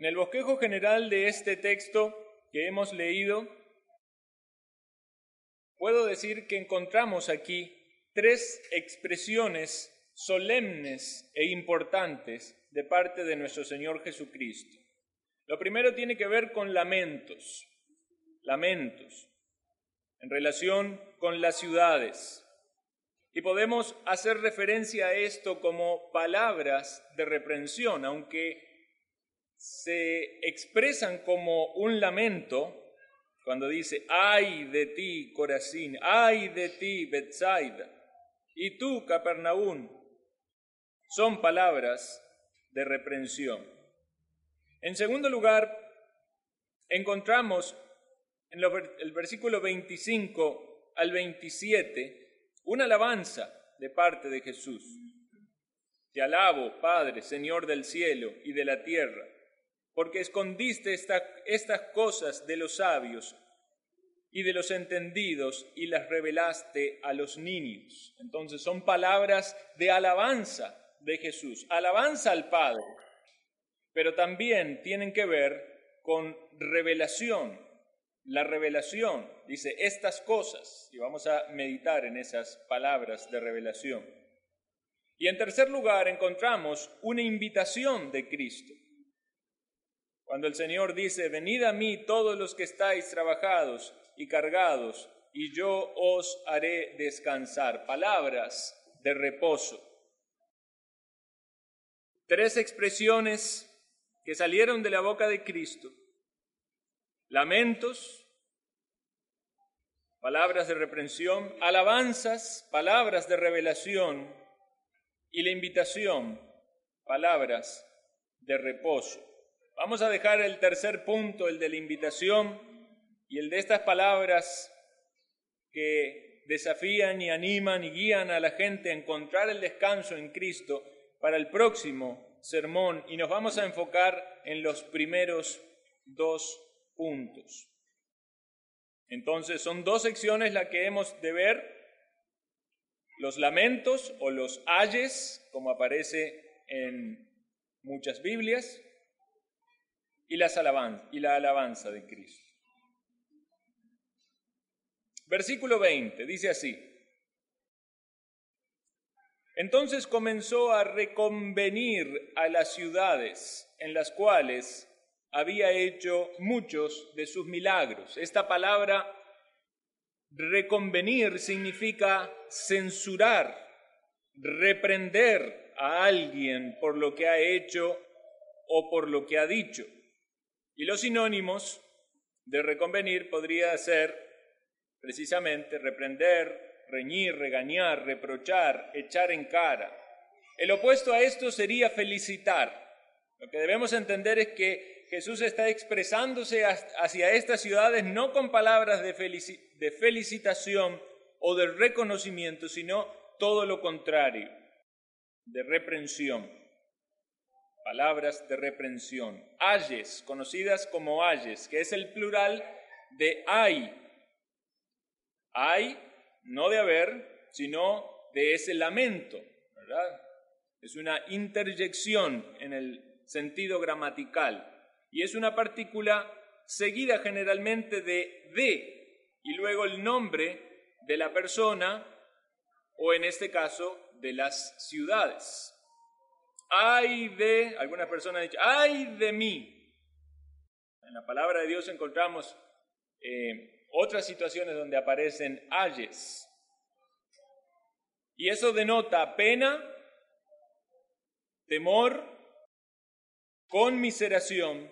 En el bosquejo general de este texto que hemos leído, puedo decir que encontramos aquí tres expresiones solemnes e importantes de parte de nuestro Señor Jesucristo. Lo primero tiene que ver con lamentos, lamentos, en relación con las ciudades. Y podemos hacer referencia a esto como palabras de reprensión, aunque se expresan como un lamento cuando dice, ay de ti, Corazín, ay de ti, Bethsaida, y tú, Capernaum, son palabras de reprensión. En segundo lugar, encontramos en el versículo 25 al 27 una alabanza de parte de Jesús. Te alabo, Padre, Señor del cielo y de la tierra, porque escondiste estas cosas de los sabios y de los entendidos y las revelaste a los niños. Entonces son palabras de alabanza de Jesús, alabanza al Padre, pero también tienen que ver con revelación. La revelación dice estas cosas, y vamos a meditar en esas palabras de revelación. Y en tercer lugar encontramos una invitación de Cristo. Cuando el Señor dice, venid a mí todos los que estáis trabajados y cargados, y yo os haré descansar. Palabras de reposo. Tres expresiones que salieron de la boca de Cristo. Lamentos, palabras de reprensión, alabanzas, palabras de revelación y la invitación, palabras de reposo. Vamos a dejar el tercer punto, el de la invitación y el de estas palabras que desafían y animan y guían a la gente a encontrar el descanso en Cristo para el próximo sermón. Y nos vamos a enfocar en los primeros dos puntos. Entonces son dos secciones las que hemos de ver, los lamentos o los ayes, como aparece en muchas Biblias, y, las y la alabanza de Cristo. Versículo 20 dice así, entonces comenzó a reconvenir a las ciudades en las cuales había hecho muchos de sus milagros. Esta palabra reconvenir significa censurar, reprender a alguien por lo que ha hecho o por lo que ha dicho. Y los sinónimos de reconvenir podría ser precisamente reprender, reñir, regañar, reprochar, echar en cara. El opuesto a esto sería felicitar. Lo que debemos entender es que Jesús está expresándose hacia estas ciudades no con palabras de, de felicitación o de reconocimiento, sino todo lo contrario, de reprensión. Palabras de reprensión. Ayes, conocidas como ayes, que es el plural de ay. Ay no de haber, sino de ese lamento, ¿verdad? Es una interjección en el sentido gramatical y es una partícula seguida generalmente de de y luego el nombre de la persona o en este caso de las ciudades. Ay de, algunas personas han dicho, ay de mí. En la palabra de Dios encontramos eh, otras situaciones donde aparecen ayes. Y eso denota pena, temor, conmiseración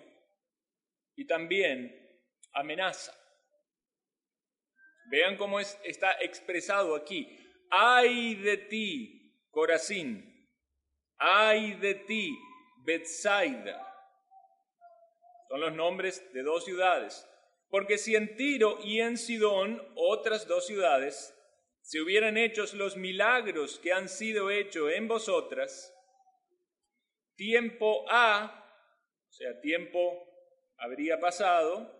y también amenaza. Vean cómo es, está expresado aquí. Ay de ti, Corazín. Ay de ti, Bethsaida. Son los nombres de dos ciudades. Porque si en Tiro y en Sidón, otras dos ciudades, se hubieran hecho los milagros que han sido hechos en vosotras, tiempo ha, o sea, tiempo habría pasado,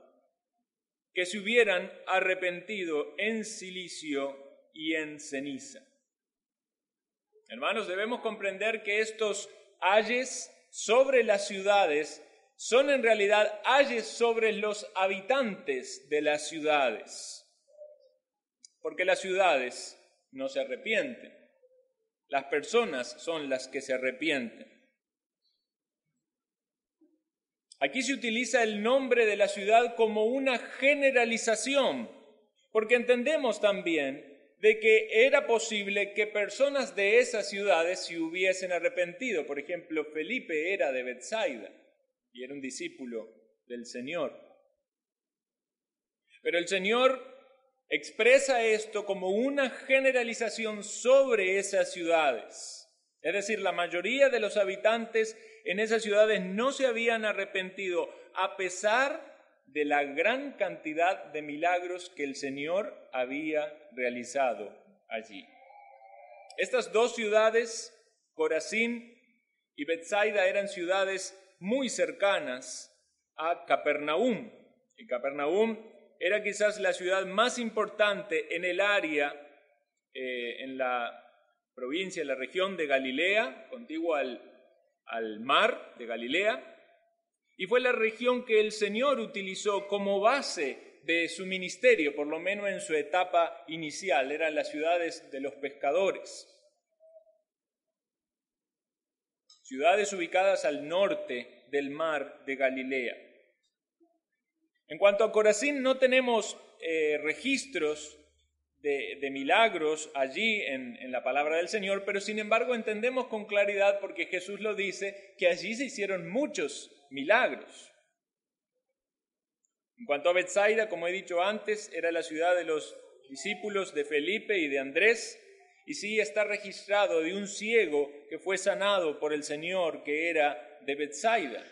que se hubieran arrepentido en silicio y en ceniza. Hermanos, debemos comprender que estos ayes sobre las ciudades son en realidad ayes sobre los habitantes de las ciudades, porque las ciudades no se arrepienten, las personas son las que se arrepienten. Aquí se utiliza el nombre de la ciudad como una generalización, porque entendemos también de que era posible que personas de esas ciudades se hubiesen arrepentido. Por ejemplo, Felipe era de Bethsaida y era un discípulo del Señor. Pero el Señor expresa esto como una generalización sobre esas ciudades. Es decir, la mayoría de los habitantes en esas ciudades no se habían arrepentido a pesar de la gran cantidad de milagros que el Señor había realizado allí. Estas dos ciudades, Corazín y Bethsaida, eran ciudades muy cercanas a Capernaum. Y Capernaum era quizás la ciudad más importante en el área, eh, en la provincia, en la región de Galilea, contigua al, al mar de Galilea, y fue la región que el Señor utilizó como base de su ministerio, por lo menos en su etapa inicial, eran las ciudades de los pescadores. Ciudades ubicadas al norte del mar de Galilea. En cuanto a Corazín, no tenemos eh, registros de, milagros allí en, en, la palabra del Señor, pero sin embargo entendemos con claridad, porque Jesús lo dice, que allí se hicieron muchos milagros. En cuanto a Bethsaida, como he dicho antes, era la ciudad de los discípulos de Felipe y de Andrés, y sí está registrado de un ciego que fue sanado por el Señor, que era de Bethsaida.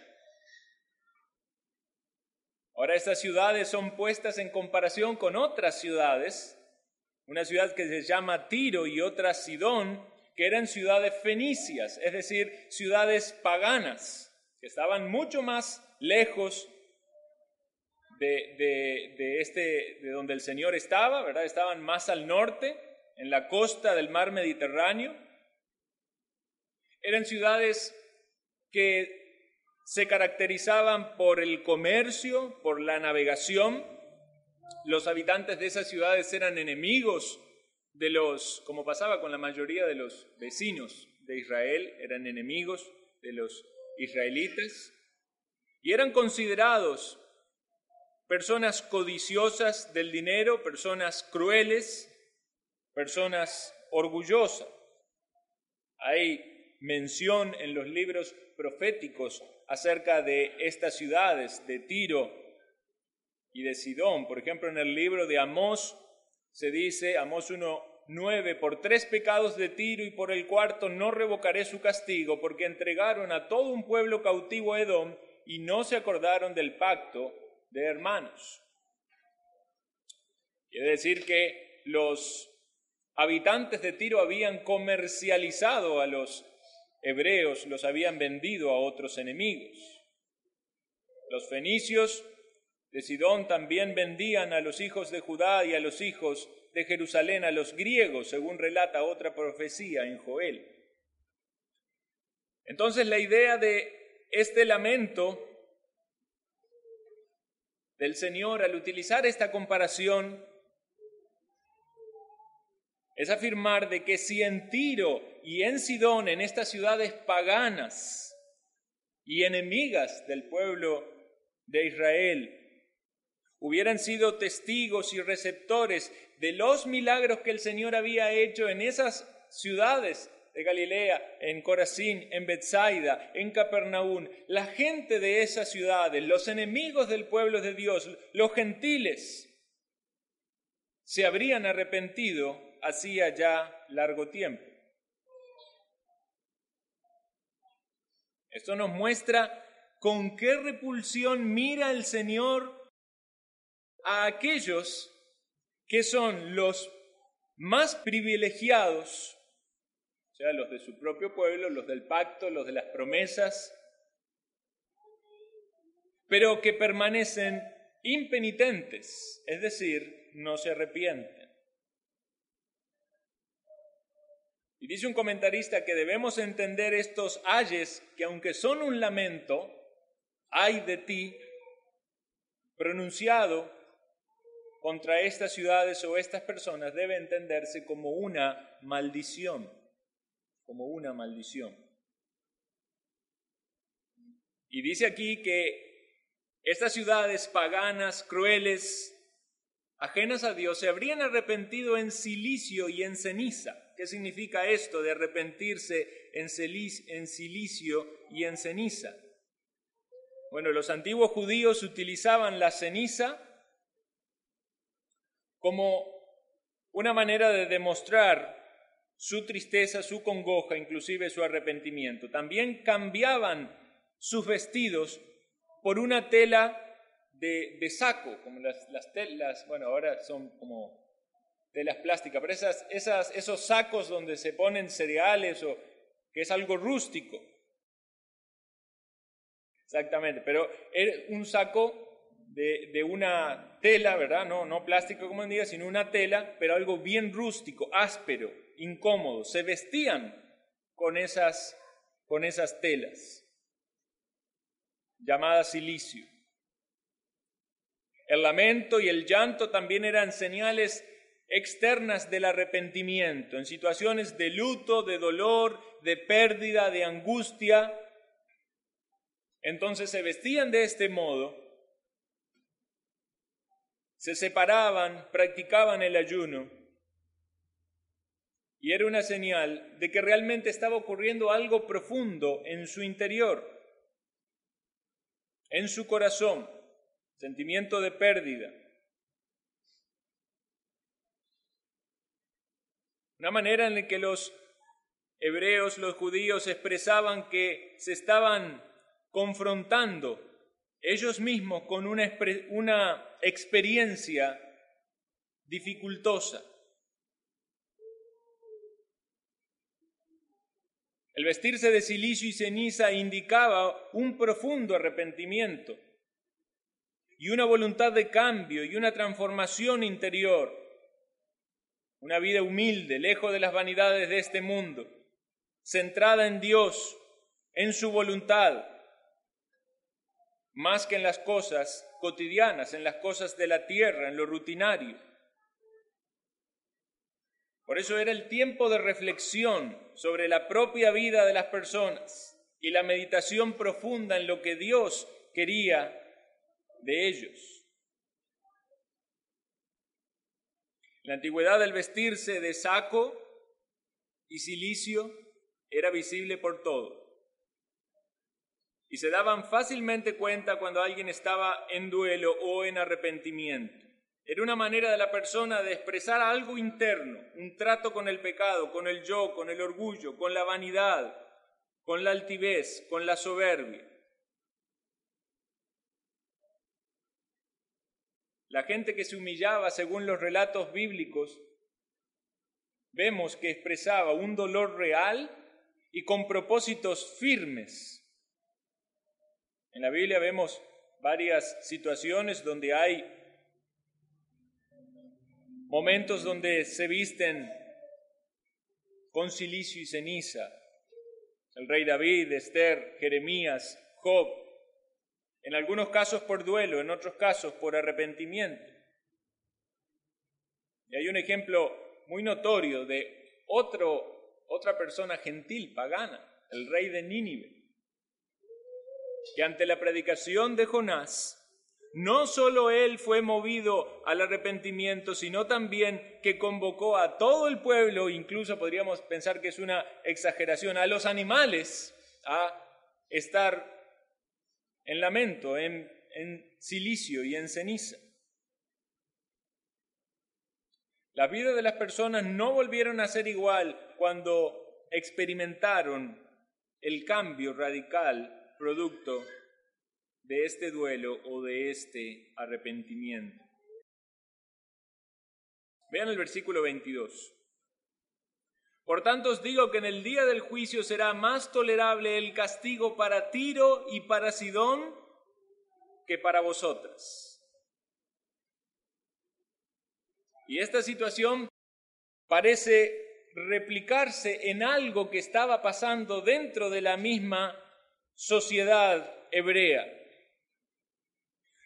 Ahora estas ciudades son puestas en comparación con otras ciudades, una ciudad que se llama Tiro y otra Sidón, que eran ciudades fenicias, es decir, ciudades paganas que estaban mucho más lejos de, este, de donde el Señor estaba, ¿verdad? Estaban más al norte, en la costa del mar Mediterráneo. Eran ciudades que se caracterizaban por el comercio, por la navegación. Los habitantes de esas ciudades eran enemigos de los, como pasaba con la mayoría de los vecinos de Israel, eran enemigos de los israelitas y eran considerados personas codiciosas del dinero, personas crueles, personas orgullosas. Hay mención en los libros proféticos acerca de estas ciudades, de Tiro y de Sidón. Por ejemplo, en el libro de Amós se dice, Amós 1, 9, por tres pecados de Tiro y por el cuarto no revocaré su castigo, porque entregaron a todo un pueblo cautivo a Edom y no se acordaron del pacto de hermanos. Quiere decir que los habitantes de Tiro habían comercializado a los hebreos, los habían vendido a otros enemigos. Los fenicios de Sidón también vendían a los hijos de Judá y a los hijos de Jerusalén a los griegos, según relata otra profecía en Joel. Entonces la idea de este lamento del Señor al utilizar esta comparación es afirmar de que si en Tiro y en Sidón, en estas ciudades paganas y enemigas del pueblo de Israel, hubieran sido testigos y receptores de los milagros que el Señor había hecho en esas ciudades de Galilea, en Corazín, en Bethsaida, en Capernaum, la gente de esas ciudades, los enemigos del pueblo de Dios, los gentiles, se habrían arrepentido hacía ya largo tiempo. Esto nos muestra con qué repulsión mira el Señor a aquellos que son los más privilegiados, o sea, los de su propio pueblo, los del pacto, los de las promesas, pero que permanecen impenitentes, es decir, no se arrepienten. Y dice un comentarista que debemos entender estos ayes que aunque son un lamento, ay de ti, pronunciado contra estas ciudades o estas personas debe entenderse como una maldición, como una maldición. Y dice aquí que estas ciudades paganas, crueles, ajenas a Dios, se habrían arrepentido en silicio y en ceniza. ¿Qué significa esto de arrepentirse en, silicio y en ceniza? Bueno, los antiguos judíos utilizaban la ceniza como una manera de demostrar su tristeza, su congoja, inclusive su arrepentimiento. También cambiaban sus vestidos por una tela de, saco, como las, telas, bueno, ahora son como telas plásticas, pero esas, esos sacos donde se ponen cereales o que es algo rústico. Exactamente, pero era un saco de, una tela, ¿verdad? No, no plástico como día, sino una tela, pero algo bien rústico, áspero, incómodo. Se vestían con esas, con esas telas, llamadas silicio. El lamento y el llanto también eran señales externas del arrepentimiento, en situaciones de luto, de dolor, de pérdida, de angustia. Entonces se vestían de este modo se separaban, practicaban el ayuno. Y era una señal de que realmente estaba ocurriendo algo profundo en su interior, en su corazón, sentimiento de pérdida. Una manera en la que los hebreos, los judíos expresaban que se estaban confrontando ellos mismos con una, experiencia dificultosa. El vestirse de silicio y ceniza indicaba un profundo arrepentimiento y una voluntad de cambio y una transformación interior, una vida humilde, lejos de las vanidades de este mundo, centrada en Dios, en su voluntad, más que en las cosas cotidianas, en las cosas de la tierra, en lo rutinario. Por eso era el tiempo de reflexión sobre la propia vida de las personas y la meditación profunda en lo que Dios quería de ellos. La antigüedad el vestirse de saco y silicio era visible por todo y se daban fácilmente cuenta cuando alguien estaba en duelo o en arrepentimiento. Era una manera de la persona de expresar algo interno, un trato con el pecado, con el yo, con el orgullo, con la vanidad, con la altivez, con la soberbia. La gente que se humillaba según los relatos bíblicos, vemos que expresaba un dolor real y con propósitos firmes en la Biblia vemos varias situaciones donde hay momentos donde se visten con silicio y ceniza. El rey David, Esther, Jeremías, Job, en algunos casos por duelo, en otros casos por arrepentimiento. Y hay un ejemplo muy notorio de otro, otra persona gentil, pagana, el rey de Nínive que ante la predicación de Jonás, no solo él fue movido al arrepentimiento, sino también que convocó a todo el pueblo, incluso podríamos pensar que es una exageración, a los animales a estar en lamento, en, en silicio y en ceniza. La vida de las personas no volvieron a ser igual cuando experimentaron el cambio radical producto de este duelo o de este arrepentimiento. Vean el versículo 22. Por tanto os digo que en el día del juicio será más tolerable el castigo para Tiro y para Sidón que para vosotras. Y esta situación parece replicarse en algo que estaba pasando dentro de la misma sociedad hebrea.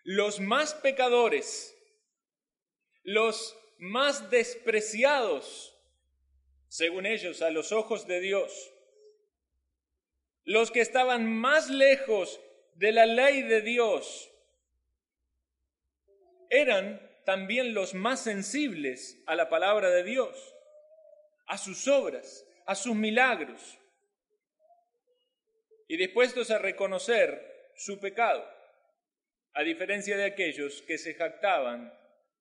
los más pecadores, los más despreciados, según ellos, a los ojos de Dios, los que estaban más lejos de la ley de Dios, eran también los más sensibles a la palabra de Dios, a sus obras, a sus milagros, y dispuestos a reconocer su pecado, a diferencia de aquellos que se jactaban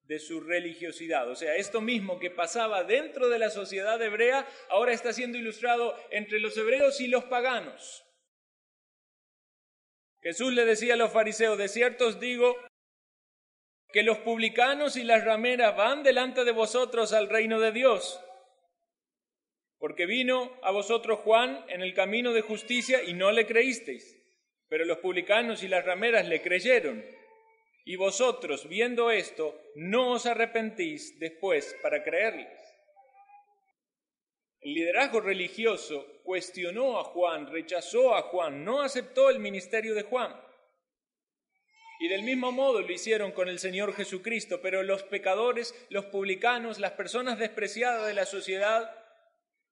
de su religiosidad. O sea, esto mismo que pasaba dentro de la sociedad hebrea, ahora está siendo ilustrado entre los hebreos y los paganos. Jesús le decía a los fariseos, de cierto os digo que los publicanos y las rameras van delante de vosotros al reino de Dios. Porque vino a vosotros Juan en el camino de justicia y no le creísteis, pero los publicanos y las rameras le creyeron. Y vosotros, viendo esto, no os arrepentís después para creerles. El liderazgo religioso cuestionó a Juan, rechazó a Juan, no aceptó el ministerio de Juan. Y del mismo modo lo hicieron con el Señor Jesucristo, pero los pecadores, los publicanos, las personas despreciadas de la sociedad,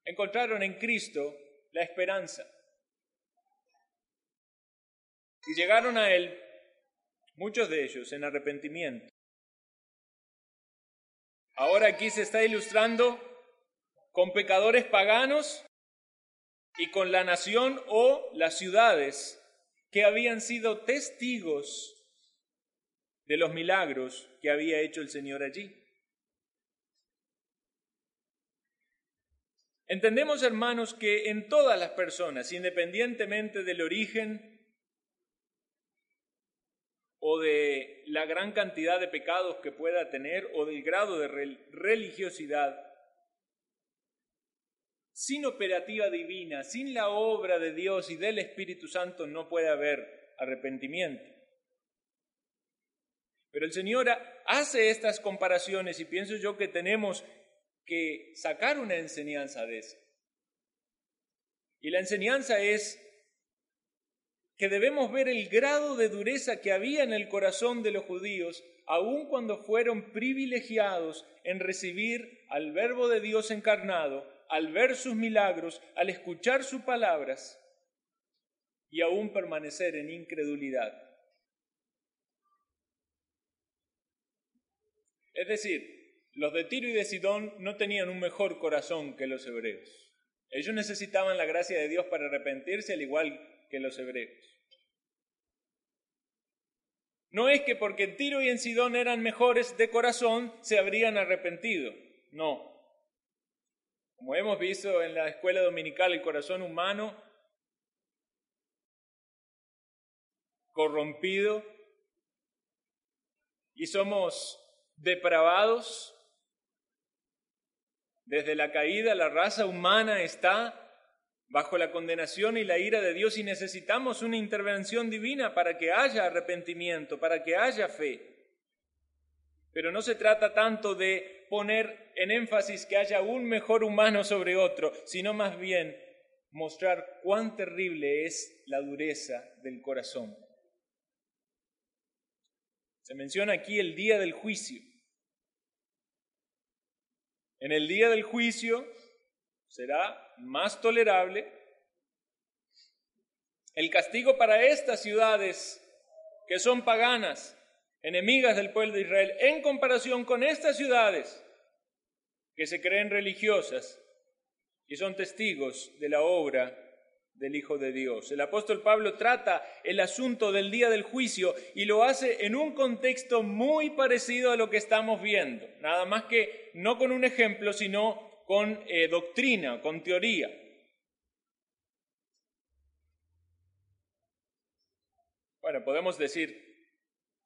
encontraron en Cristo la esperanza. Y llegaron a Él, muchos de ellos, en arrepentimiento. Ahora aquí se está ilustrando con pecadores paganos y con la nación o las ciudades que habían sido testigos de los milagros que había hecho el Señor allí. Entendemos, hermanos, que en todas las personas, independientemente del origen o de la gran cantidad de pecados que pueda tener o del grado de religiosidad, sin operativa divina, sin la obra de Dios y del Espíritu Santo no puede haber arrepentimiento. Pero el Señor hace estas comparaciones y pienso yo que tenemos que sacar una enseñanza de eso. Y la enseñanza es que debemos ver el grado de dureza que había en el corazón de los judíos, aun cuando fueron privilegiados en recibir al Verbo de Dios encarnado, al ver sus milagros, al escuchar sus palabras y aún permanecer en incredulidad. Es decir, los de Tiro y de Sidón no tenían un mejor corazón que los hebreos. Ellos necesitaban la gracia de Dios para arrepentirse al igual que los hebreos. No es que porque en Tiro y en Sidón eran mejores de corazón se habrían arrepentido, no. Como hemos visto en la escuela dominical, el corazón humano corrompido y somos depravados. Desde la caída la raza humana está bajo la condenación y la ira de Dios y necesitamos una intervención divina para que haya arrepentimiento, para que haya fe. Pero no se trata tanto de poner en énfasis que haya un mejor humano sobre otro, sino más bien mostrar cuán terrible es la dureza del corazón. Se menciona aquí el día del juicio. En el día del juicio será más tolerable. El castigo para estas ciudades que son paganas, enemigas del pueblo de Israel, en comparación con estas ciudades que se creen religiosas y son testigos de la obra del Hijo de Dios. El apóstol Pablo trata el asunto del día del juicio y lo hace en un contexto muy parecido a lo que estamos viendo, nada más que no con un ejemplo, sino con eh, doctrina, con teoría. Bueno, podemos decir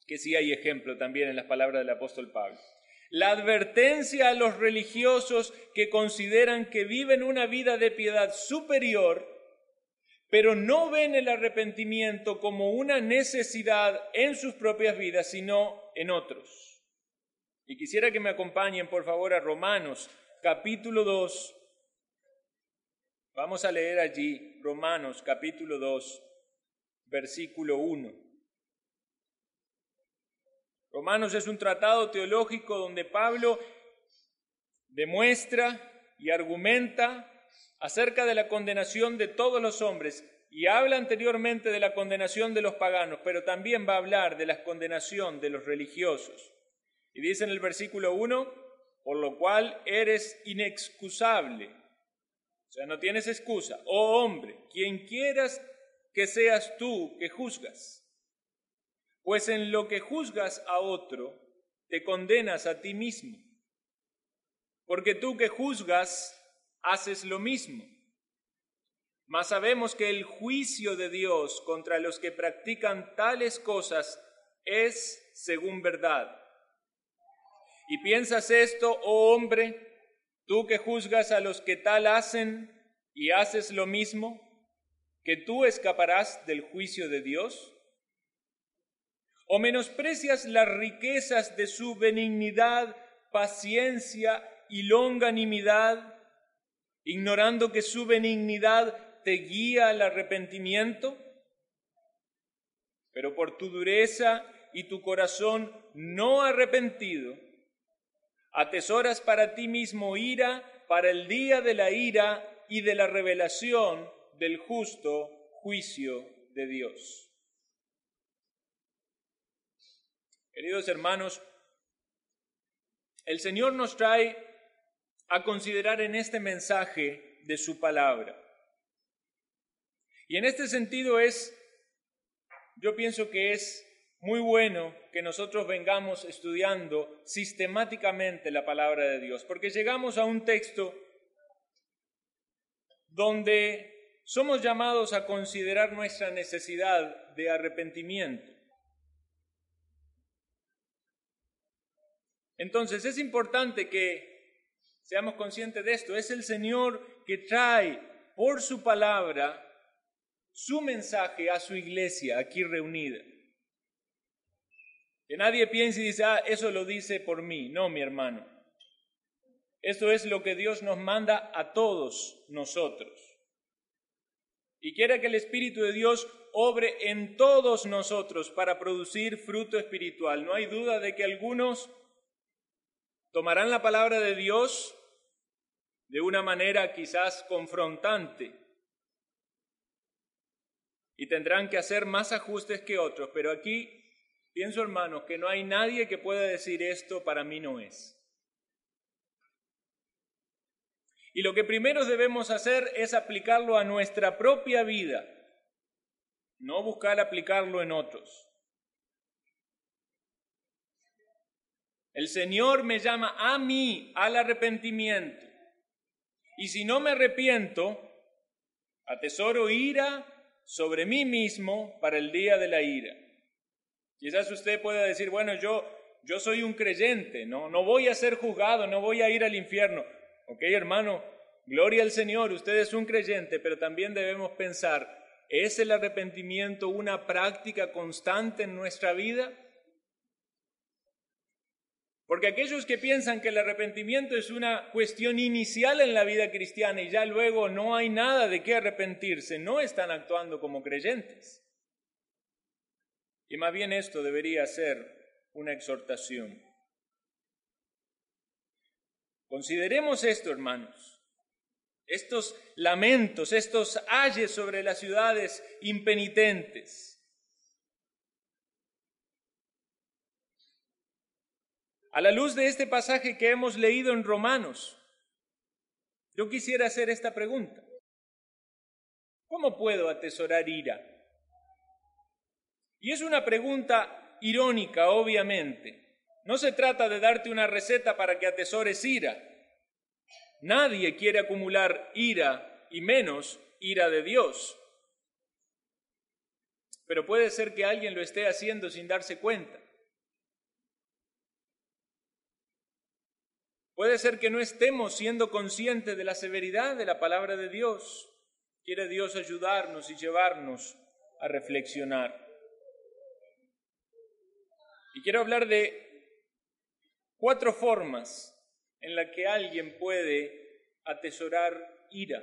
que sí hay ejemplo también en las palabras del apóstol Pablo. La advertencia a los religiosos que consideran que viven una vida de piedad superior pero no ven el arrepentimiento como una necesidad en sus propias vidas, sino en otros. Y quisiera que me acompañen, por favor, a Romanos capítulo 2. Vamos a leer allí Romanos capítulo 2, versículo 1. Romanos es un tratado teológico donde Pablo demuestra y argumenta acerca de la condenación de todos los hombres y habla anteriormente de la condenación de los paganos, pero también va a hablar de la condenación de los religiosos. Y dice en el versículo 1, por lo cual eres inexcusable. O sea, no tienes excusa. Oh hombre, quien quieras que seas tú que juzgas. Pues en lo que juzgas a otro, te condenas a ti mismo. Porque tú que juzgas, haces lo mismo. Mas sabemos que el juicio de Dios contra los que practican tales cosas es según verdad. ¿Y piensas esto, oh hombre, tú que juzgas a los que tal hacen y haces lo mismo, que tú escaparás del juicio de Dios? ¿O menosprecias las riquezas de su benignidad, paciencia y longanimidad, ignorando que su benignidad te guía al arrepentimiento? Pero por tu dureza y tu corazón no arrepentido, atesoras para ti mismo ira para el día de la ira y de la revelación del justo juicio de Dios. Queridos hermanos, el Señor nos trae a considerar en este mensaje de su palabra. Y en este sentido es, yo pienso que es muy bueno que nosotros vengamos estudiando sistemáticamente la palabra de Dios, porque llegamos a un texto donde somos llamados a considerar nuestra necesidad de arrepentimiento. Entonces es importante que seamos conscientes de esto. Es el Señor que trae por su palabra su mensaje a su iglesia aquí reunida. Que nadie piense y dice, ah, eso lo dice por mí. No, mi hermano. Esto es lo que Dios nos manda a todos nosotros. Y quiere que el Espíritu de Dios obre en todos nosotros para producir fruto espiritual. No hay duda de que algunos tomarán la palabra de Dios de una manera quizás confrontante y tendrán que hacer más ajustes que otros, pero aquí pienso hermanos que no hay nadie que pueda decir esto para mí no es. Y lo que primero debemos hacer es aplicarlo a nuestra propia vida, no buscar aplicarlo en otros. El Señor me llama a mí al arrepentimiento. Y si no me arrepiento, atesoro ira sobre mí mismo para el día de la ira. Quizás usted pueda decir, bueno, yo, yo soy un creyente, no, no voy a ser juzgado, no voy a ir al infierno. Ok, hermano, gloria al Señor, usted es un creyente, pero también debemos pensar, ¿es el arrepentimiento una práctica constante en nuestra vida? Porque aquellos que piensan que el arrepentimiento es una cuestión inicial en la vida cristiana y ya luego no hay nada de qué arrepentirse, no están actuando como creyentes. Y más bien esto debería ser una exhortación. Consideremos esto, hermanos. Estos lamentos, estos ayes sobre las ciudades impenitentes A la luz de este pasaje que hemos leído en Romanos, yo quisiera hacer esta pregunta. ¿Cómo puedo atesorar ira? Y es una pregunta irónica, obviamente. No se trata de darte una receta para que atesores ira. Nadie quiere acumular ira y menos ira de Dios. Pero puede ser que alguien lo esté haciendo sin darse cuenta. Puede ser que no estemos siendo conscientes de la severidad de la palabra de Dios. Quiere Dios ayudarnos y llevarnos a reflexionar. Y quiero hablar de cuatro formas en las que alguien puede atesorar ira.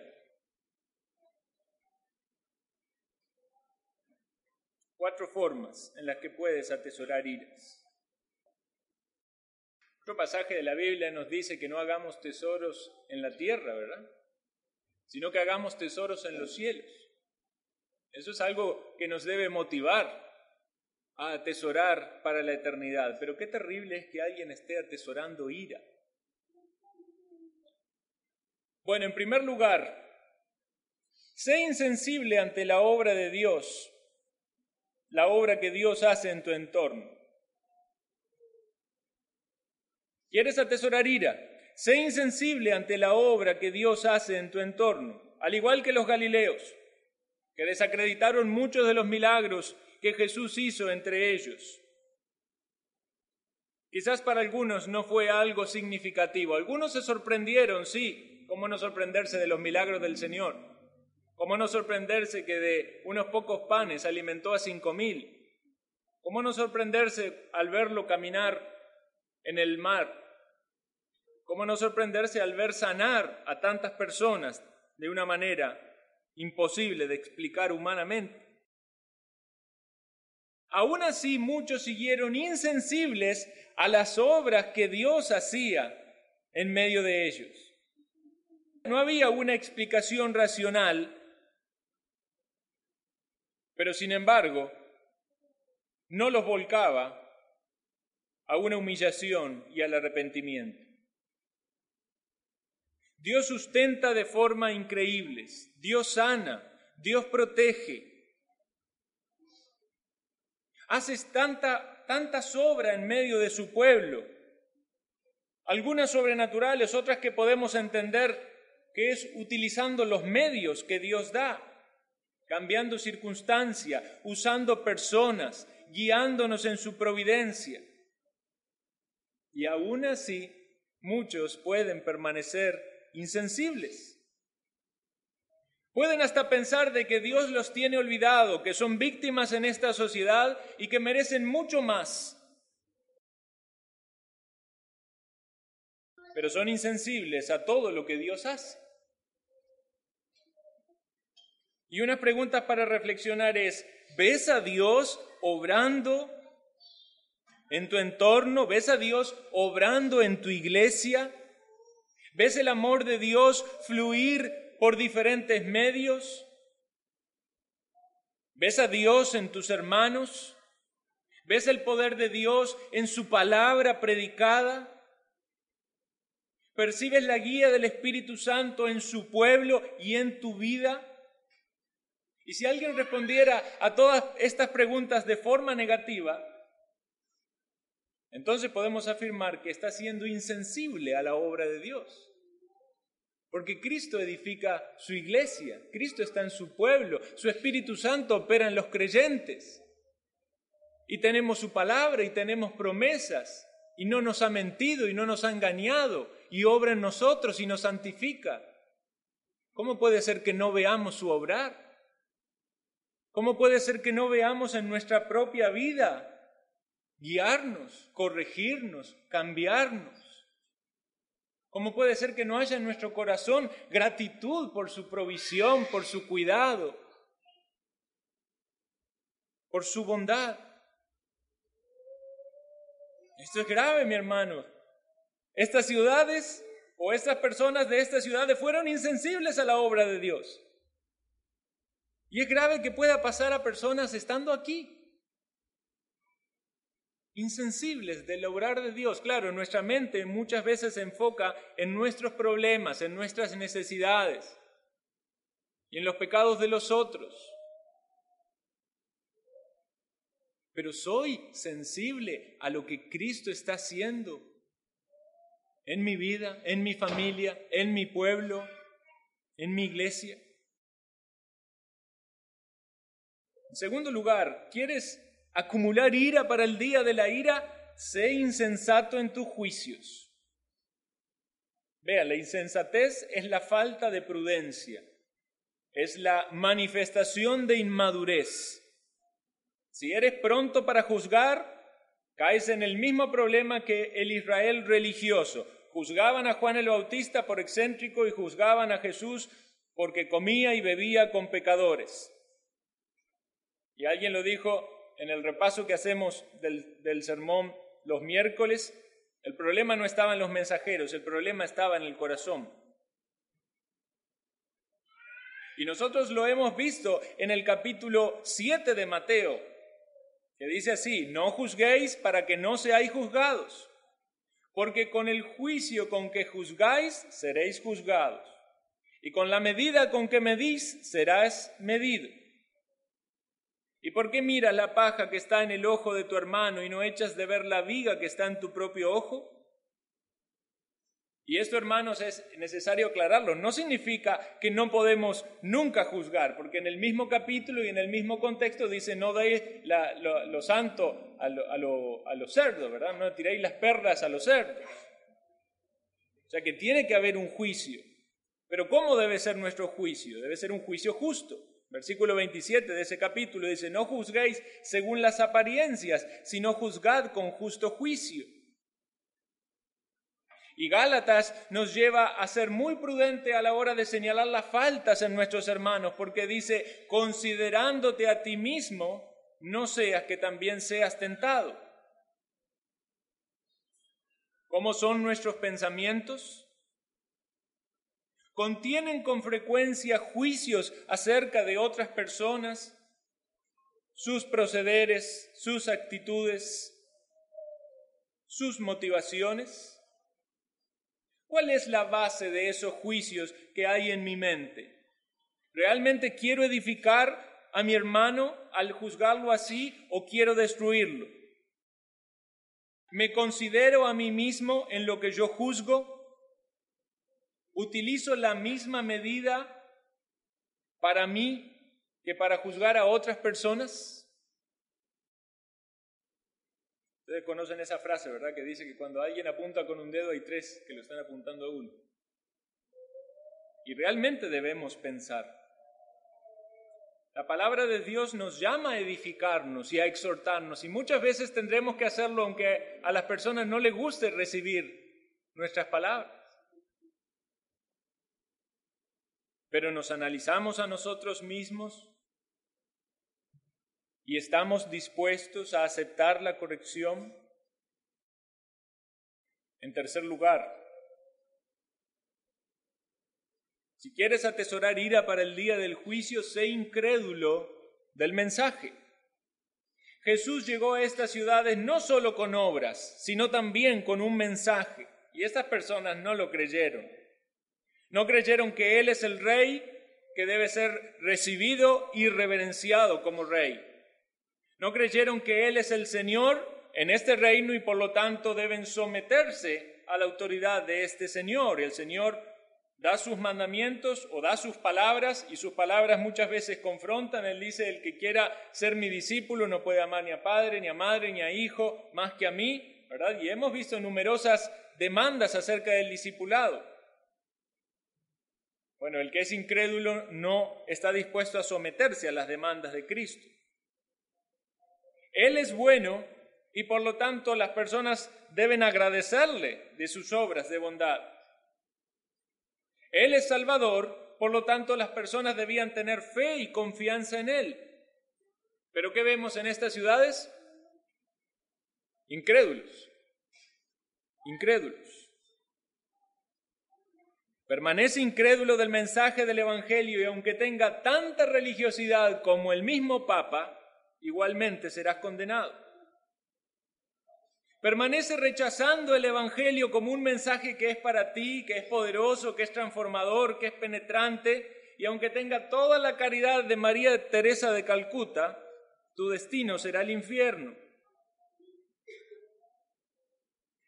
Cuatro formas en las que puedes atesorar iras. Otro pasaje de la Biblia nos dice que no hagamos tesoros en la tierra, ¿verdad? Sino que hagamos tesoros en los cielos. Eso es algo que nos debe motivar a atesorar para la eternidad. Pero qué terrible es que alguien esté atesorando ira. Bueno, en primer lugar, sé insensible ante la obra de Dios, la obra que Dios hace en tu entorno. ¿Quieres atesorar ira? Sé insensible ante la obra que Dios hace en tu entorno, al igual que los galileos, que desacreditaron muchos de los milagros que Jesús hizo entre ellos. Quizás para algunos no fue algo significativo. Algunos se sorprendieron, sí, cómo no sorprenderse de los milagros del Señor. Cómo no sorprenderse que de unos pocos panes alimentó a cinco mil. Cómo no sorprenderse al verlo caminar en el mar. ¿Cómo no sorprenderse al ver sanar a tantas personas de una manera imposible de explicar humanamente? Aún así, muchos siguieron insensibles a las obras que Dios hacía en medio de ellos. No había una explicación racional, pero sin embargo, no los volcaba a una humillación y al arrepentimiento. Dios sustenta de forma increíbles, Dios sana, Dios protege. Haces tanta, tanta sobra en medio de su pueblo, algunas sobrenaturales, otras que podemos entender que es utilizando los medios que Dios da, cambiando circunstancia, usando personas, guiándonos en su providencia. Y aún así, muchos pueden permanecer insensibles. Pueden hasta pensar de que Dios los tiene olvidado, que son víctimas en esta sociedad y que merecen mucho más. Pero son insensibles a todo lo que Dios hace. Y una pregunta para reflexionar es, ¿ves a Dios obrando en tu entorno? ¿Ves a Dios obrando en tu iglesia? ¿Ves el amor de Dios fluir por diferentes medios? ¿Ves a Dios en tus hermanos? ¿Ves el poder de Dios en su palabra predicada? ¿Percibes la guía del Espíritu Santo en su pueblo y en tu vida? Y si alguien respondiera a todas estas preguntas de forma negativa, entonces podemos afirmar que está siendo insensible a la obra de Dios. Porque Cristo edifica su iglesia, Cristo está en su pueblo, su Espíritu Santo opera en los creyentes. Y tenemos su palabra y tenemos promesas. Y no nos ha mentido y no nos ha engañado y obra en nosotros y nos santifica. ¿Cómo puede ser que no veamos su obrar? ¿Cómo puede ser que no veamos en nuestra propia vida guiarnos, corregirnos, cambiarnos? ¿Cómo puede ser que no haya en nuestro corazón gratitud por su provisión, por su cuidado, por su bondad? Esto es grave, mi hermano. Estas ciudades o estas personas de estas ciudades fueron insensibles a la obra de Dios. Y es grave que pueda pasar a personas estando aquí insensibles del obrar de Dios. Claro, nuestra mente muchas veces se enfoca en nuestros problemas, en nuestras necesidades y en los pecados de los otros. Pero soy sensible a lo que Cristo está haciendo en mi vida, en mi familia, en mi pueblo, en mi iglesia. En segundo lugar, ¿quieres acumular ira para el día de la ira, sé insensato en tus juicios. Vea, la insensatez es la falta de prudencia, es la manifestación de inmadurez. Si eres pronto para juzgar, caes en el mismo problema que el Israel religioso. Juzgaban a Juan el Bautista por excéntrico y juzgaban a Jesús porque comía y bebía con pecadores. Y alguien lo dijo, en el repaso que hacemos del, sermón los miércoles, El problema no estaba en los mensajeros, el problema estaba en el corazón. Y nosotros lo hemos visto en el capítulo 7 de Mateo, que dice así, no juzguéis para que no seáis juzgados, porque con el juicio con que juzgáis seréis juzgados, y con la medida con que medís serás medido. ¿Y por qué miras la paja que está en el ojo de tu hermano y no echas de ver la viga que está en tu propio ojo? Y esto, hermanos, es necesario aclararlo. No significa que no podemos nunca juzgar, porque en el mismo capítulo y en el mismo contexto dice, no deis lo, santo a, los cerdos, ¿verdad? No tiréis las perlas a los cerdos. O sea que tiene que haber un juicio. Pero ¿cómo debe ser nuestro juicio? Debe ser un juicio justo. Versículo 27 de ese capítulo dice, no juzguéis según las apariencias, sino juzgad con justo juicio. Y Gálatas nos lleva a ser muy prudente a la hora de señalar las faltas en nuestros hermanos, porque dice, considerándote a ti mismo, no seas que también seas tentado. ¿Cómo son nuestros pensamientos? ¿Contienen con frecuencia juicios acerca de otras personas, sus procederes, sus actitudes, sus motivaciones? ¿Cuál es la base de esos juicios que hay en mi mente? ¿Realmente quiero edificar a mi hermano al juzgarlo así o quiero destruirlo? ¿Me considero a mí mismo en lo que yo juzgo? ¿Utilizo la misma medida para mí que para juzgar a otras personas? Ustedes conocen esa frase, ¿verdad? Que dice que cuando alguien apunta con un dedo hay tres que lo están apuntando a uno. Y realmente debemos pensar. La palabra de Dios nos llama a edificarnos y a exhortarnos y muchas veces tendremos que hacerlo aunque a las personas no les guste recibir nuestras palabras. Pero nos analizamos a nosotros mismos y estamos dispuestos a aceptar la corrección? En tercer lugar, si quieres atesorar ira para el día del juicio, sé incrédulo del mensaje. Jesús llegó a estas ciudades no solo con obras, sino también con un mensaje. Y estas personas no lo creyeron. No creyeron que Él es el rey que debe ser recibido y reverenciado como rey. No creyeron que Él es el Señor en este reino y por lo tanto deben someterse a la autoridad de este Señor. El Señor da sus mandamientos o da sus palabras y sus palabras muchas veces confrontan. Él dice, el que quiera ser mi discípulo no puede amar ni a padre, ni a madre, ni a hijo, más que a mí, ¿verdad? Y hemos visto numerosas demandas acerca del discipulado. Bueno, el que es incrédulo no está dispuesto a someterse a las demandas de Cristo. Él es bueno y por lo tanto las personas deben agradecerle de sus obras de bondad. Él es Salvador, por lo tanto las personas debían tener fe y confianza en Él. Pero ¿qué vemos en estas ciudades? Incrédulos, incrédulos. Permanece incrédulo del mensaje del Evangelio y aunque tenga tanta religiosidad como el mismo Papa, igualmente serás condenado. Permanece rechazando el Evangelio como un mensaje que es para ti, que es poderoso, que es transformador, que es penetrante, y aunque tenga toda la caridad de María Teresa de Calcuta, tu destino será el infierno.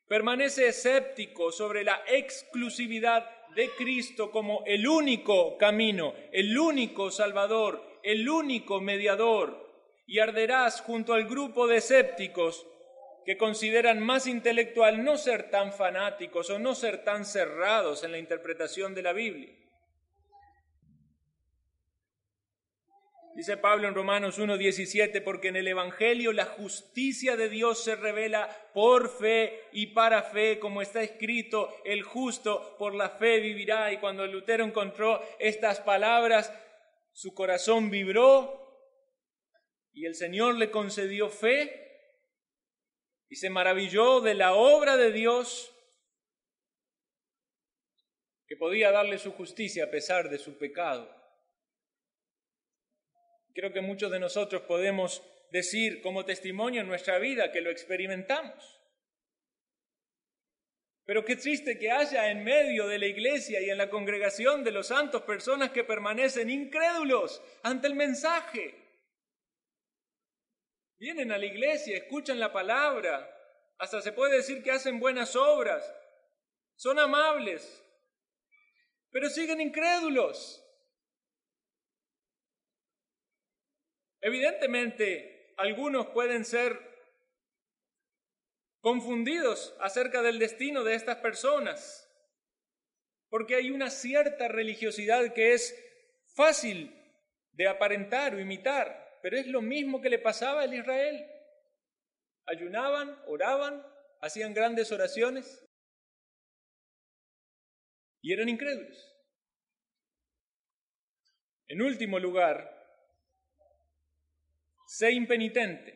Permanece escéptico sobre la exclusividad de Cristo como el único camino, el único Salvador, el único mediador, y arderás junto al grupo de escépticos que consideran más intelectual no ser tan fanáticos o no ser tan cerrados en la interpretación de la Biblia. Dice Pablo en Romanos 1.17, porque en el Evangelio la justicia de Dios se revela por fe y para fe, como está escrito, el justo por la fe vivirá. Y cuando Lutero encontró estas palabras, su corazón vibró y el Señor le concedió fe y se maravilló de la obra de Dios que podía darle su justicia a pesar de su pecado. Creo que muchos de nosotros podemos decir como testimonio en nuestra vida que lo experimentamos. Pero qué triste que haya en medio de la iglesia y en la congregación de los santos personas que permanecen incrédulos ante el mensaje. Vienen a la iglesia, escuchan la palabra, hasta se puede decir que hacen buenas obras, son amables, pero siguen incrédulos. Evidentemente, algunos pueden ser confundidos acerca del destino de estas personas, porque hay una cierta religiosidad que es fácil de aparentar o imitar pero es lo mismo que le pasaba a Israel. Ayunaban, oraban, hacían grandes oraciones y eran incrédulos. En último lugar, sé impenitente.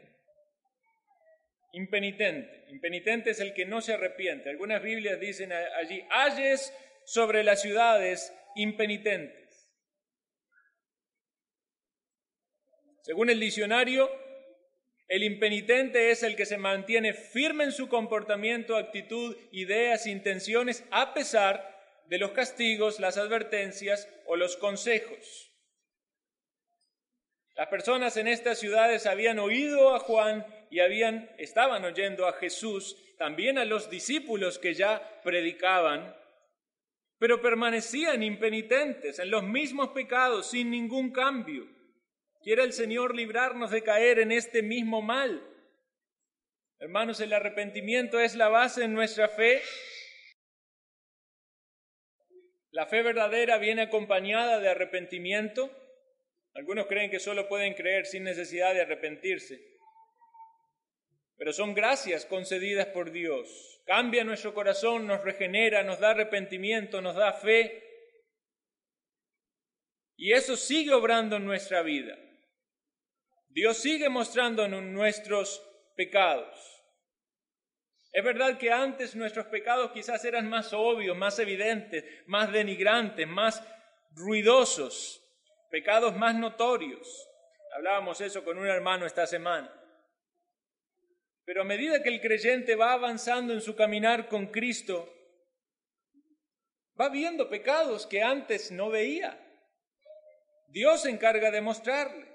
Impenitente. Impenitente es el que no se arrepiente. Algunas Biblias dicen allí, ayes sobre las ciudades impenitentes. Según el diccionario, el impenitente es el que se mantiene firme en su comportamiento, actitud, ideas, intenciones, a pesar de los castigos, las advertencias o los consejos. Las personas en estas ciudades habían oído a Juan y habían, estaban oyendo a Jesús, también a los discípulos que ya predicaban, pero permanecían impenitentes en los mismos pecados sin ningún cambio. Quiere el Señor librarnos de caer en este mismo mal. Hermanos, el arrepentimiento es la base en nuestra fe. La fe verdadera viene acompañada de arrepentimiento. Algunos creen que solo pueden creer sin necesidad de arrepentirse. Pero son gracias concedidas por Dios. Cambia nuestro corazón, nos regenera, nos da arrepentimiento, nos da fe. Y eso sigue obrando en nuestra vida. Dios sigue mostrándonos nuestros pecados. Es verdad que antes nuestros pecados quizás eran más obvios, más evidentes, más denigrantes, más ruidosos, pecados más notorios. Hablábamos eso con un hermano esta semana. Pero a medida que el creyente va avanzando en su caminar con Cristo, va viendo pecados que antes no veía. Dios se encarga de mostrarle.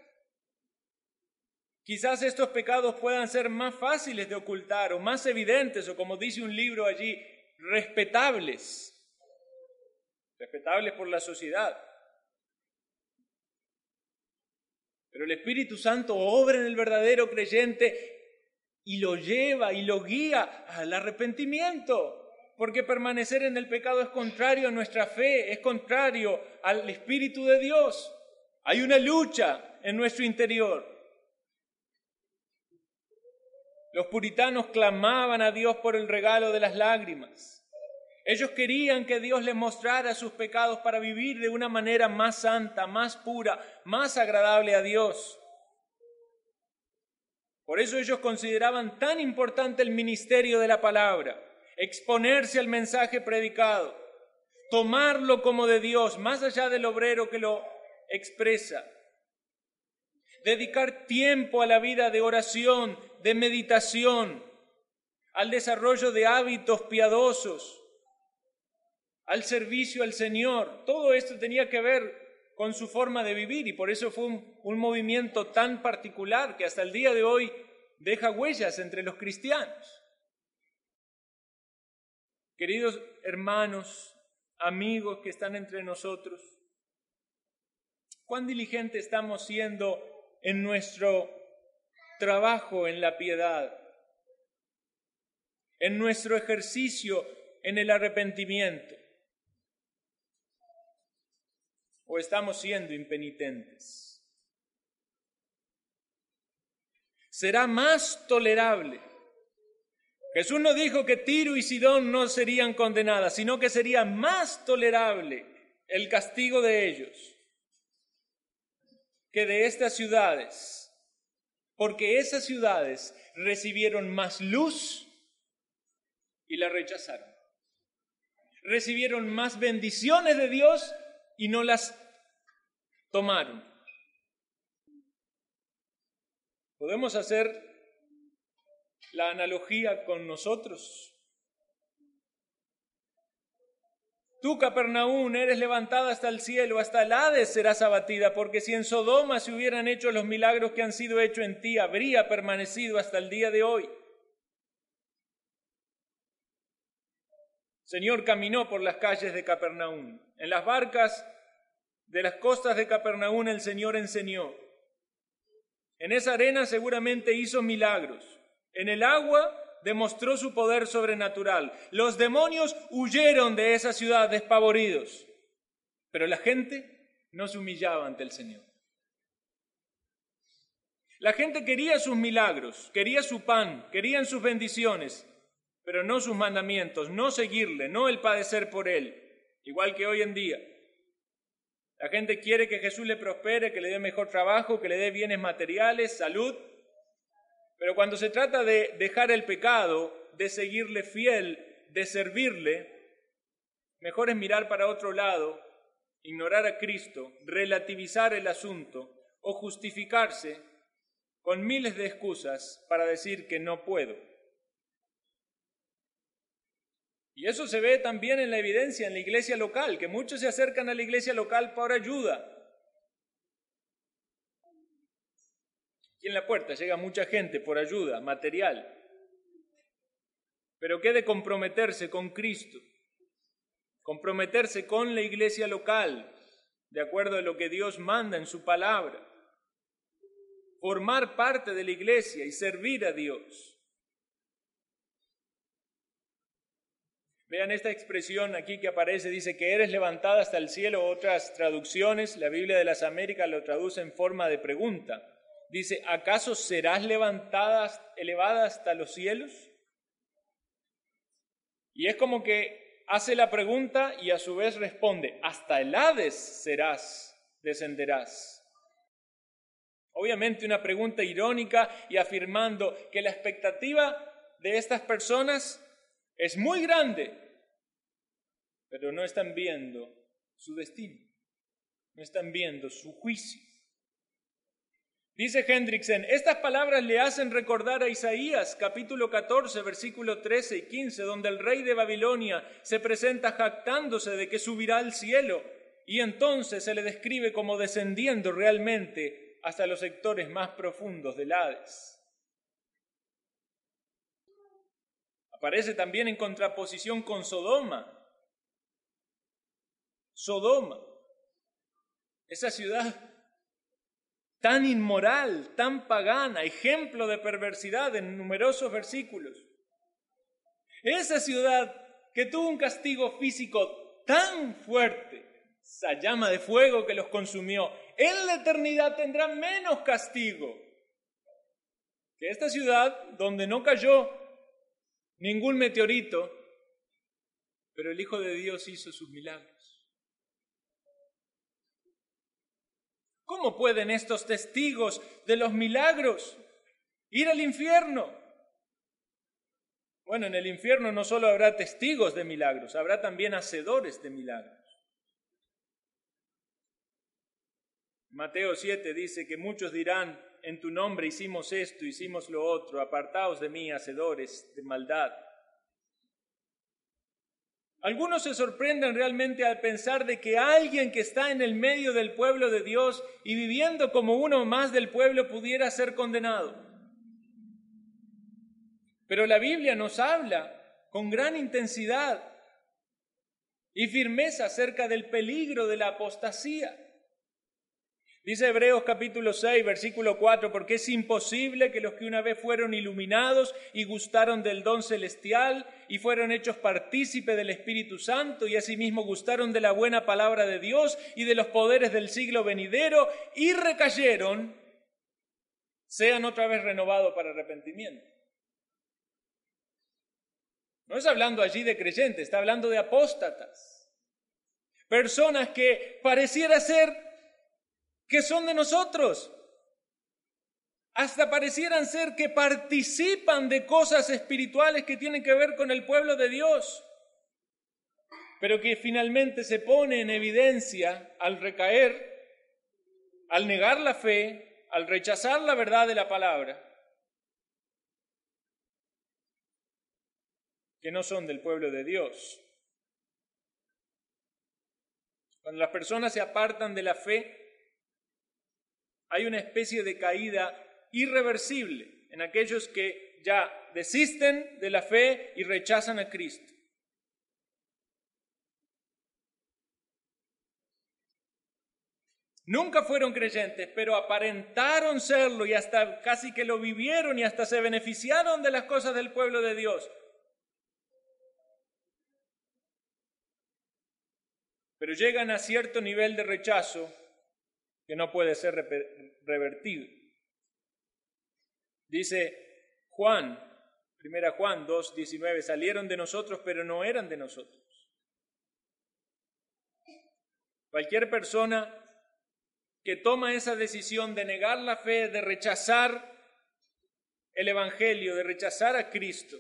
Quizás estos pecados puedan ser más fáciles de ocultar o más evidentes o como dice un libro allí, respetables. Respetables por la sociedad. Pero el Espíritu Santo obra en el verdadero creyente y lo lleva y lo guía al arrepentimiento. Porque permanecer en el pecado es contrario a nuestra fe, es contrario al Espíritu de Dios. Hay una lucha en nuestro interior. Los puritanos clamaban a Dios por el regalo de las lágrimas. Ellos querían que Dios les mostrara sus pecados para vivir de una manera más santa, más pura, más agradable a Dios. Por eso ellos consideraban tan importante el ministerio de la palabra, exponerse al mensaje predicado, tomarlo como de Dios, más allá del obrero que lo expresa, dedicar tiempo a la vida de oración, de meditación, al desarrollo de hábitos piadosos, al servicio al Señor. Todo esto tenía que ver con su forma de vivir y por eso fue un, movimiento tan particular que hasta el día de hoy deja huellas entre los cristianos. Queridos hermanos, amigos que están entre nosotros, cuán diligente estamos siendo en nuestro trabajo en la piedad, en nuestro ejercicio en el arrepentimiento. ¿O estamos siendo impenitentes? Será más tolerable. Jesús no dijo que Tiro y Sidón no serían condenadas, sino que sería más tolerable el castigo de ellos que de estas ciudades porque esas ciudades recibieron más luz y la rechazaron. Recibieron más bendiciones de Dios y no las tomaron. Podemos hacer la analogía con nosotros. Tú, Capernaún, eres levantada hasta el cielo, hasta el Hades serás abatida, porque si en Sodoma se hubieran hecho los milagros que han sido hechos en ti, habría permanecido hasta el día de hoy. Señor caminó por las calles de Capernaún. En las barcas de las costas de Capernaún el Señor enseñó. En esa arena seguramente hizo milagros. En el agua demostró su poder sobrenatural. Los demonios huyeron de esa ciudad despavoridos, pero la gente no se humillaba ante el Señor. La gente quería sus milagros, quería su pan, querían sus bendiciones, pero no sus mandamientos, no seguirle, no el padecer por él, igual que hoy en día. La gente quiere que Jesús le prospere, que le dé mejor trabajo, que le dé bienes materiales, salud, pero cuando se trata de dejar el pecado, de seguirle fiel, de servirle, mejor es mirar para otro lado, ignorar a Cristo, relativizar el asunto o justificarse con miles de excusas para decir que no puedo. Y eso se ve también en la evidencia en la iglesia local, que muchos se acercan a la iglesia local por ayuda, Aquí en la puerta llega mucha gente por ayuda material. Pero qué de comprometerse con Cristo, comprometerse con la iglesia local, de acuerdo a lo que Dios manda en su palabra, formar parte de la iglesia y servir a Dios. Vean esta expresión aquí que aparece, dice que eres levantada hasta el cielo. Otras traducciones, la Biblia de las Américas lo traduce en forma de pregunta dice, ¿acaso serás levantada, elevada hasta los cielos? Y es como que hace la pregunta y a su vez responde, hasta el Hades serás, descenderás. Obviamente una pregunta irónica y afirmando que la expectativa de estas personas es muy grande, pero no están viendo su destino, no están viendo su juicio. Dice Hendrickson, estas palabras le hacen recordar a Isaías capítulo 14, versículo 13 y 15, donde el rey de Babilonia se presenta jactándose de que subirá al cielo y entonces se le describe como descendiendo realmente hasta los sectores más profundos del Hades. Aparece también en contraposición con Sodoma. Sodoma, esa ciudad tan inmoral, tan pagana, ejemplo de perversidad en numerosos versículos. Esa ciudad que tuvo un castigo físico tan fuerte, esa llama de fuego que los consumió, en la eternidad tendrá menos castigo que esta ciudad donde no cayó ningún meteorito, pero el Hijo de Dios hizo sus milagros. ¿Cómo pueden estos testigos de los milagros ir al infierno? Bueno, en el infierno no solo habrá testigos de milagros, habrá también hacedores de milagros. Mateo 7 dice que muchos dirán, en tu nombre hicimos esto, hicimos lo otro, apartaos de mí, hacedores de maldad. Algunos se sorprenden realmente al pensar de que alguien que está en el medio del pueblo de Dios y viviendo como uno más del pueblo pudiera ser condenado. Pero la Biblia nos habla con gran intensidad y firmeza acerca del peligro de la apostasía. Dice Hebreos capítulo 6, versículo 4, porque es imposible que los que una vez fueron iluminados y gustaron del don celestial y fueron hechos partícipe del Espíritu Santo y asimismo gustaron de la buena palabra de Dios y de los poderes del siglo venidero y recayeron, sean otra vez renovados para arrepentimiento. No es hablando allí de creyentes, está hablando de apóstatas. Personas que pareciera ser que son de nosotros. hasta parecieran ser que participan de cosas espirituales que tienen que ver con el pueblo de Dios, pero que finalmente se pone en evidencia al recaer, al negar la fe, al rechazar la verdad de la palabra, que no son del pueblo de Dios. Cuando las personas se apartan de la fe, hay una especie de caída irreversible en aquellos que ya desisten de la fe y rechazan a Cristo. Nunca fueron creyentes, pero aparentaron serlo y hasta casi que lo vivieron y hasta se beneficiaron de las cosas del pueblo de Dios. Pero llegan a cierto nivel de rechazo que no puede ser revertido. Dice Juan, primera Juan 2, 19, salieron de nosotros, pero no eran de nosotros. Cualquier persona que toma esa decisión de negar la fe, de rechazar el Evangelio, de rechazar a Cristo,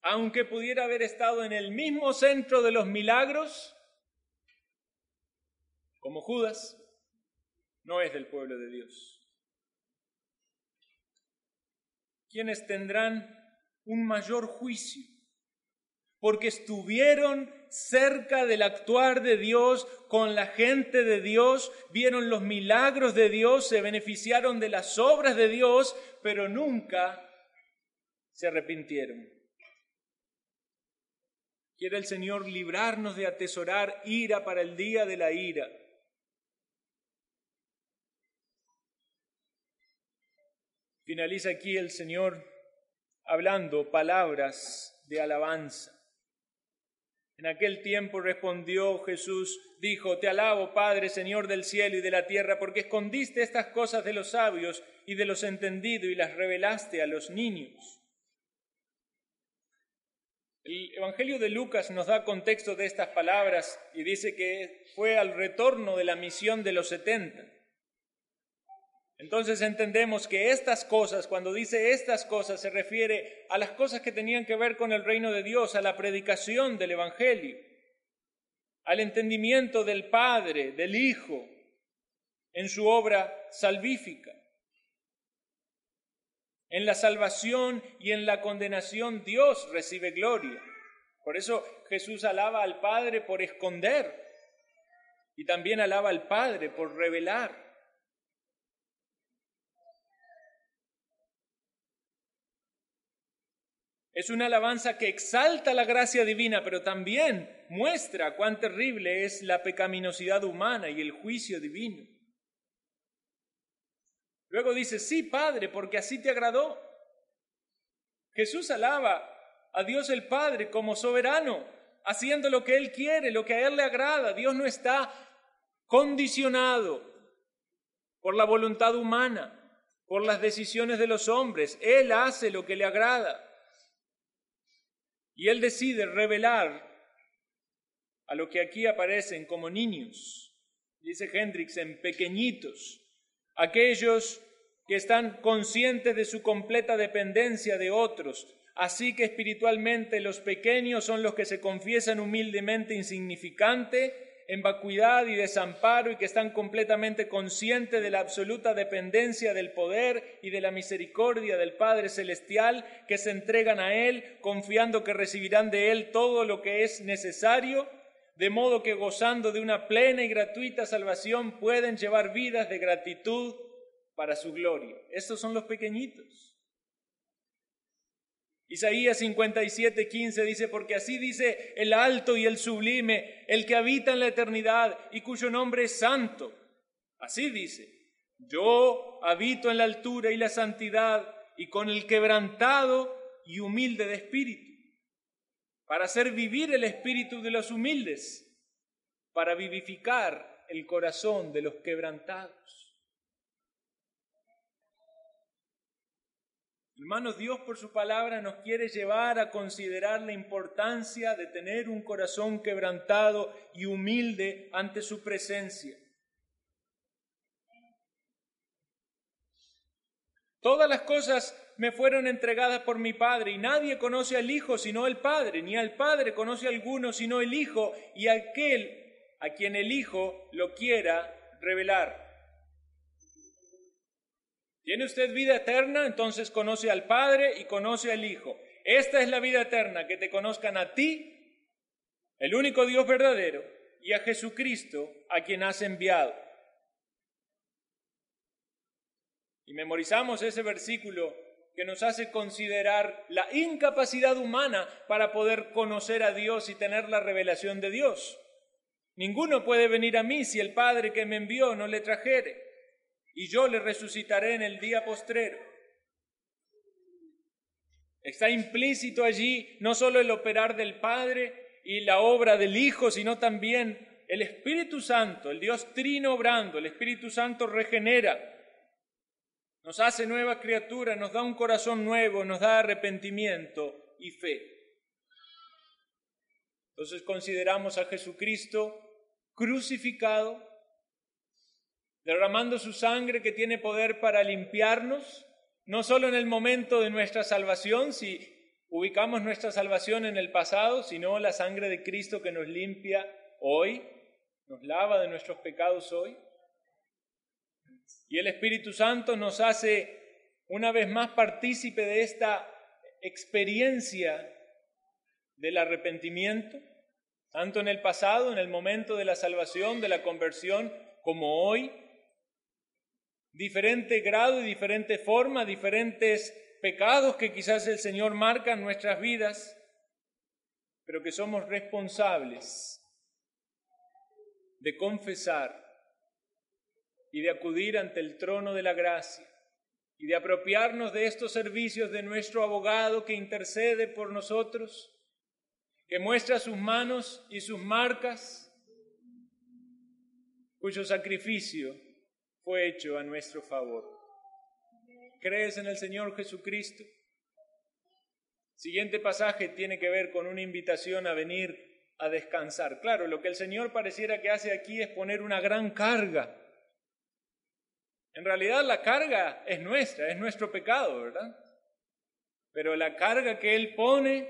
aunque pudiera haber estado en el mismo centro de los milagros, como Judas, no es del pueblo de Dios. quienes tendrán un mayor juicio, porque estuvieron cerca del actuar de Dios, con la gente de Dios, vieron los milagros de Dios, se beneficiaron de las obras de Dios, pero nunca se arrepintieron. Quiere el Señor librarnos de atesorar ira para el día de la ira Finaliza aquí el Señor hablando palabras de alabanza. En aquel tiempo respondió Jesús, dijo, Te alabo, Padre, Señor del cielo y de la tierra, porque escondiste estas cosas de los sabios y de los entendidos y las revelaste a los niños. El Evangelio de Lucas nos da contexto de estas palabras y dice que fue al retorno de la misión de los setenta. Entonces entendemos que estas cosas, cuando dice estas cosas, se refiere a las cosas que tenían que ver con el reino de Dios, a la predicación del Evangelio, al entendimiento del Padre, del Hijo, en su obra salvífica. En la salvación y en la condenación Dios recibe gloria. Por eso Jesús alaba al Padre por esconder y también alaba al Padre por revelar. Es una alabanza que exalta la gracia divina, pero también muestra cuán terrible es la pecaminosidad humana y el juicio divino. Luego dice, sí, Padre, porque así te agradó. Jesús alaba a Dios el Padre como soberano, haciendo lo que Él quiere, lo que a Él le agrada. Dios no está condicionado por la voluntad humana, por las decisiones de los hombres. Él hace lo que le agrada. Y él decide revelar a lo que aquí aparecen como niños, dice Hendrix, en pequeñitos, aquellos que están conscientes de su completa dependencia de otros, así que espiritualmente los pequeños son los que se confiesan humildemente insignificante en vacuidad y desamparo y que están completamente conscientes de la absoluta dependencia del poder y de la misericordia del Padre Celestial, que se entregan a Él confiando que recibirán de Él todo lo que es necesario, de modo que gozando de una plena y gratuita salvación pueden llevar vidas de gratitud para su gloria. Estos son los pequeñitos. Isaías 57, 15 dice, porque así dice el alto y el sublime, el que habita en la eternidad y cuyo nombre es santo. Así dice, yo habito en la altura y la santidad y con el quebrantado y humilde de espíritu, para hacer vivir el espíritu de los humildes, para vivificar el corazón de los quebrantados. Hermanos, Dios por su palabra nos quiere llevar a considerar la importancia de tener un corazón quebrantado y humilde ante su presencia. Todas las cosas me fueron entregadas por mi Padre y nadie conoce al Hijo sino el Padre, ni al Padre conoce a alguno sino el Hijo y aquel a quien el Hijo lo quiera revelar. ¿Tiene usted vida eterna? Entonces conoce al Padre y conoce al Hijo. Esta es la vida eterna, que te conozcan a ti, el único Dios verdadero, y a Jesucristo, a quien has enviado. Y memorizamos ese versículo que nos hace considerar la incapacidad humana para poder conocer a Dios y tener la revelación de Dios. Ninguno puede venir a mí si el Padre que me envió no le trajere, y yo le resucitaré en el día postrero. Está implícito allí no solo el operar del Padre y la obra del Hijo, sino también el Espíritu Santo, el Dios trino obrando, el Espíritu Santo regenera, nos hace nueva criatura, nos da un corazón nuevo, nos da arrepentimiento y fe. Entonces consideramos a Jesucristo crucificado, derramando su sangre que tiene poder para limpiarnos, no solo en el momento de nuestra salvación, si ubicamos nuestra salvación en el pasado, sino la sangre de Cristo que nos limpia hoy, nos lava de nuestros pecados hoy. Y el Espíritu Santo nos hace una vez más partícipe de esta experiencia del arrepentimiento, tanto en el pasado, en el momento de la salvación, de la conversión, como hoy. Diferente grado y diferente forma, diferentes pecados que quizás el Señor marca en nuestras vidas, pero que somos responsables de confesar y de acudir ante el trono de la gracia y de apropiarnos de estos servicios de nuestro abogado que intercede por nosotros, que muestra sus manos y sus marcas, cuyo sacrificio fue hecho a nuestro favor. ¿Crees en el Señor Jesucristo? Siguiente pasaje tiene que ver con una invitación a venir a descansar. Claro, lo que el Señor pareciera que hace aquí es poner una gran carga en realidad la carga es nuestra, es nuestro pecado, ¿verdad? Pero la carga que Él pone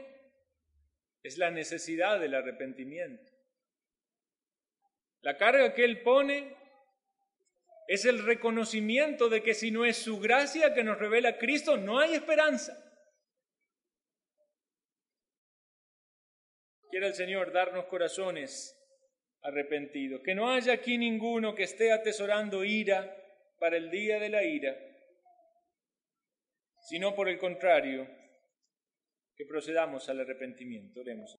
es la necesidad del arrepentimiento. La carga que Él pone es el reconocimiento de que si no es su gracia que nos revela Cristo, no hay esperanza. Quiere el Señor darnos corazones arrepentidos, que no haya aquí ninguno que esté atesorando ira para el día de la ira, sino por el contrario, que procedamos al arrepentimiento. Oremos.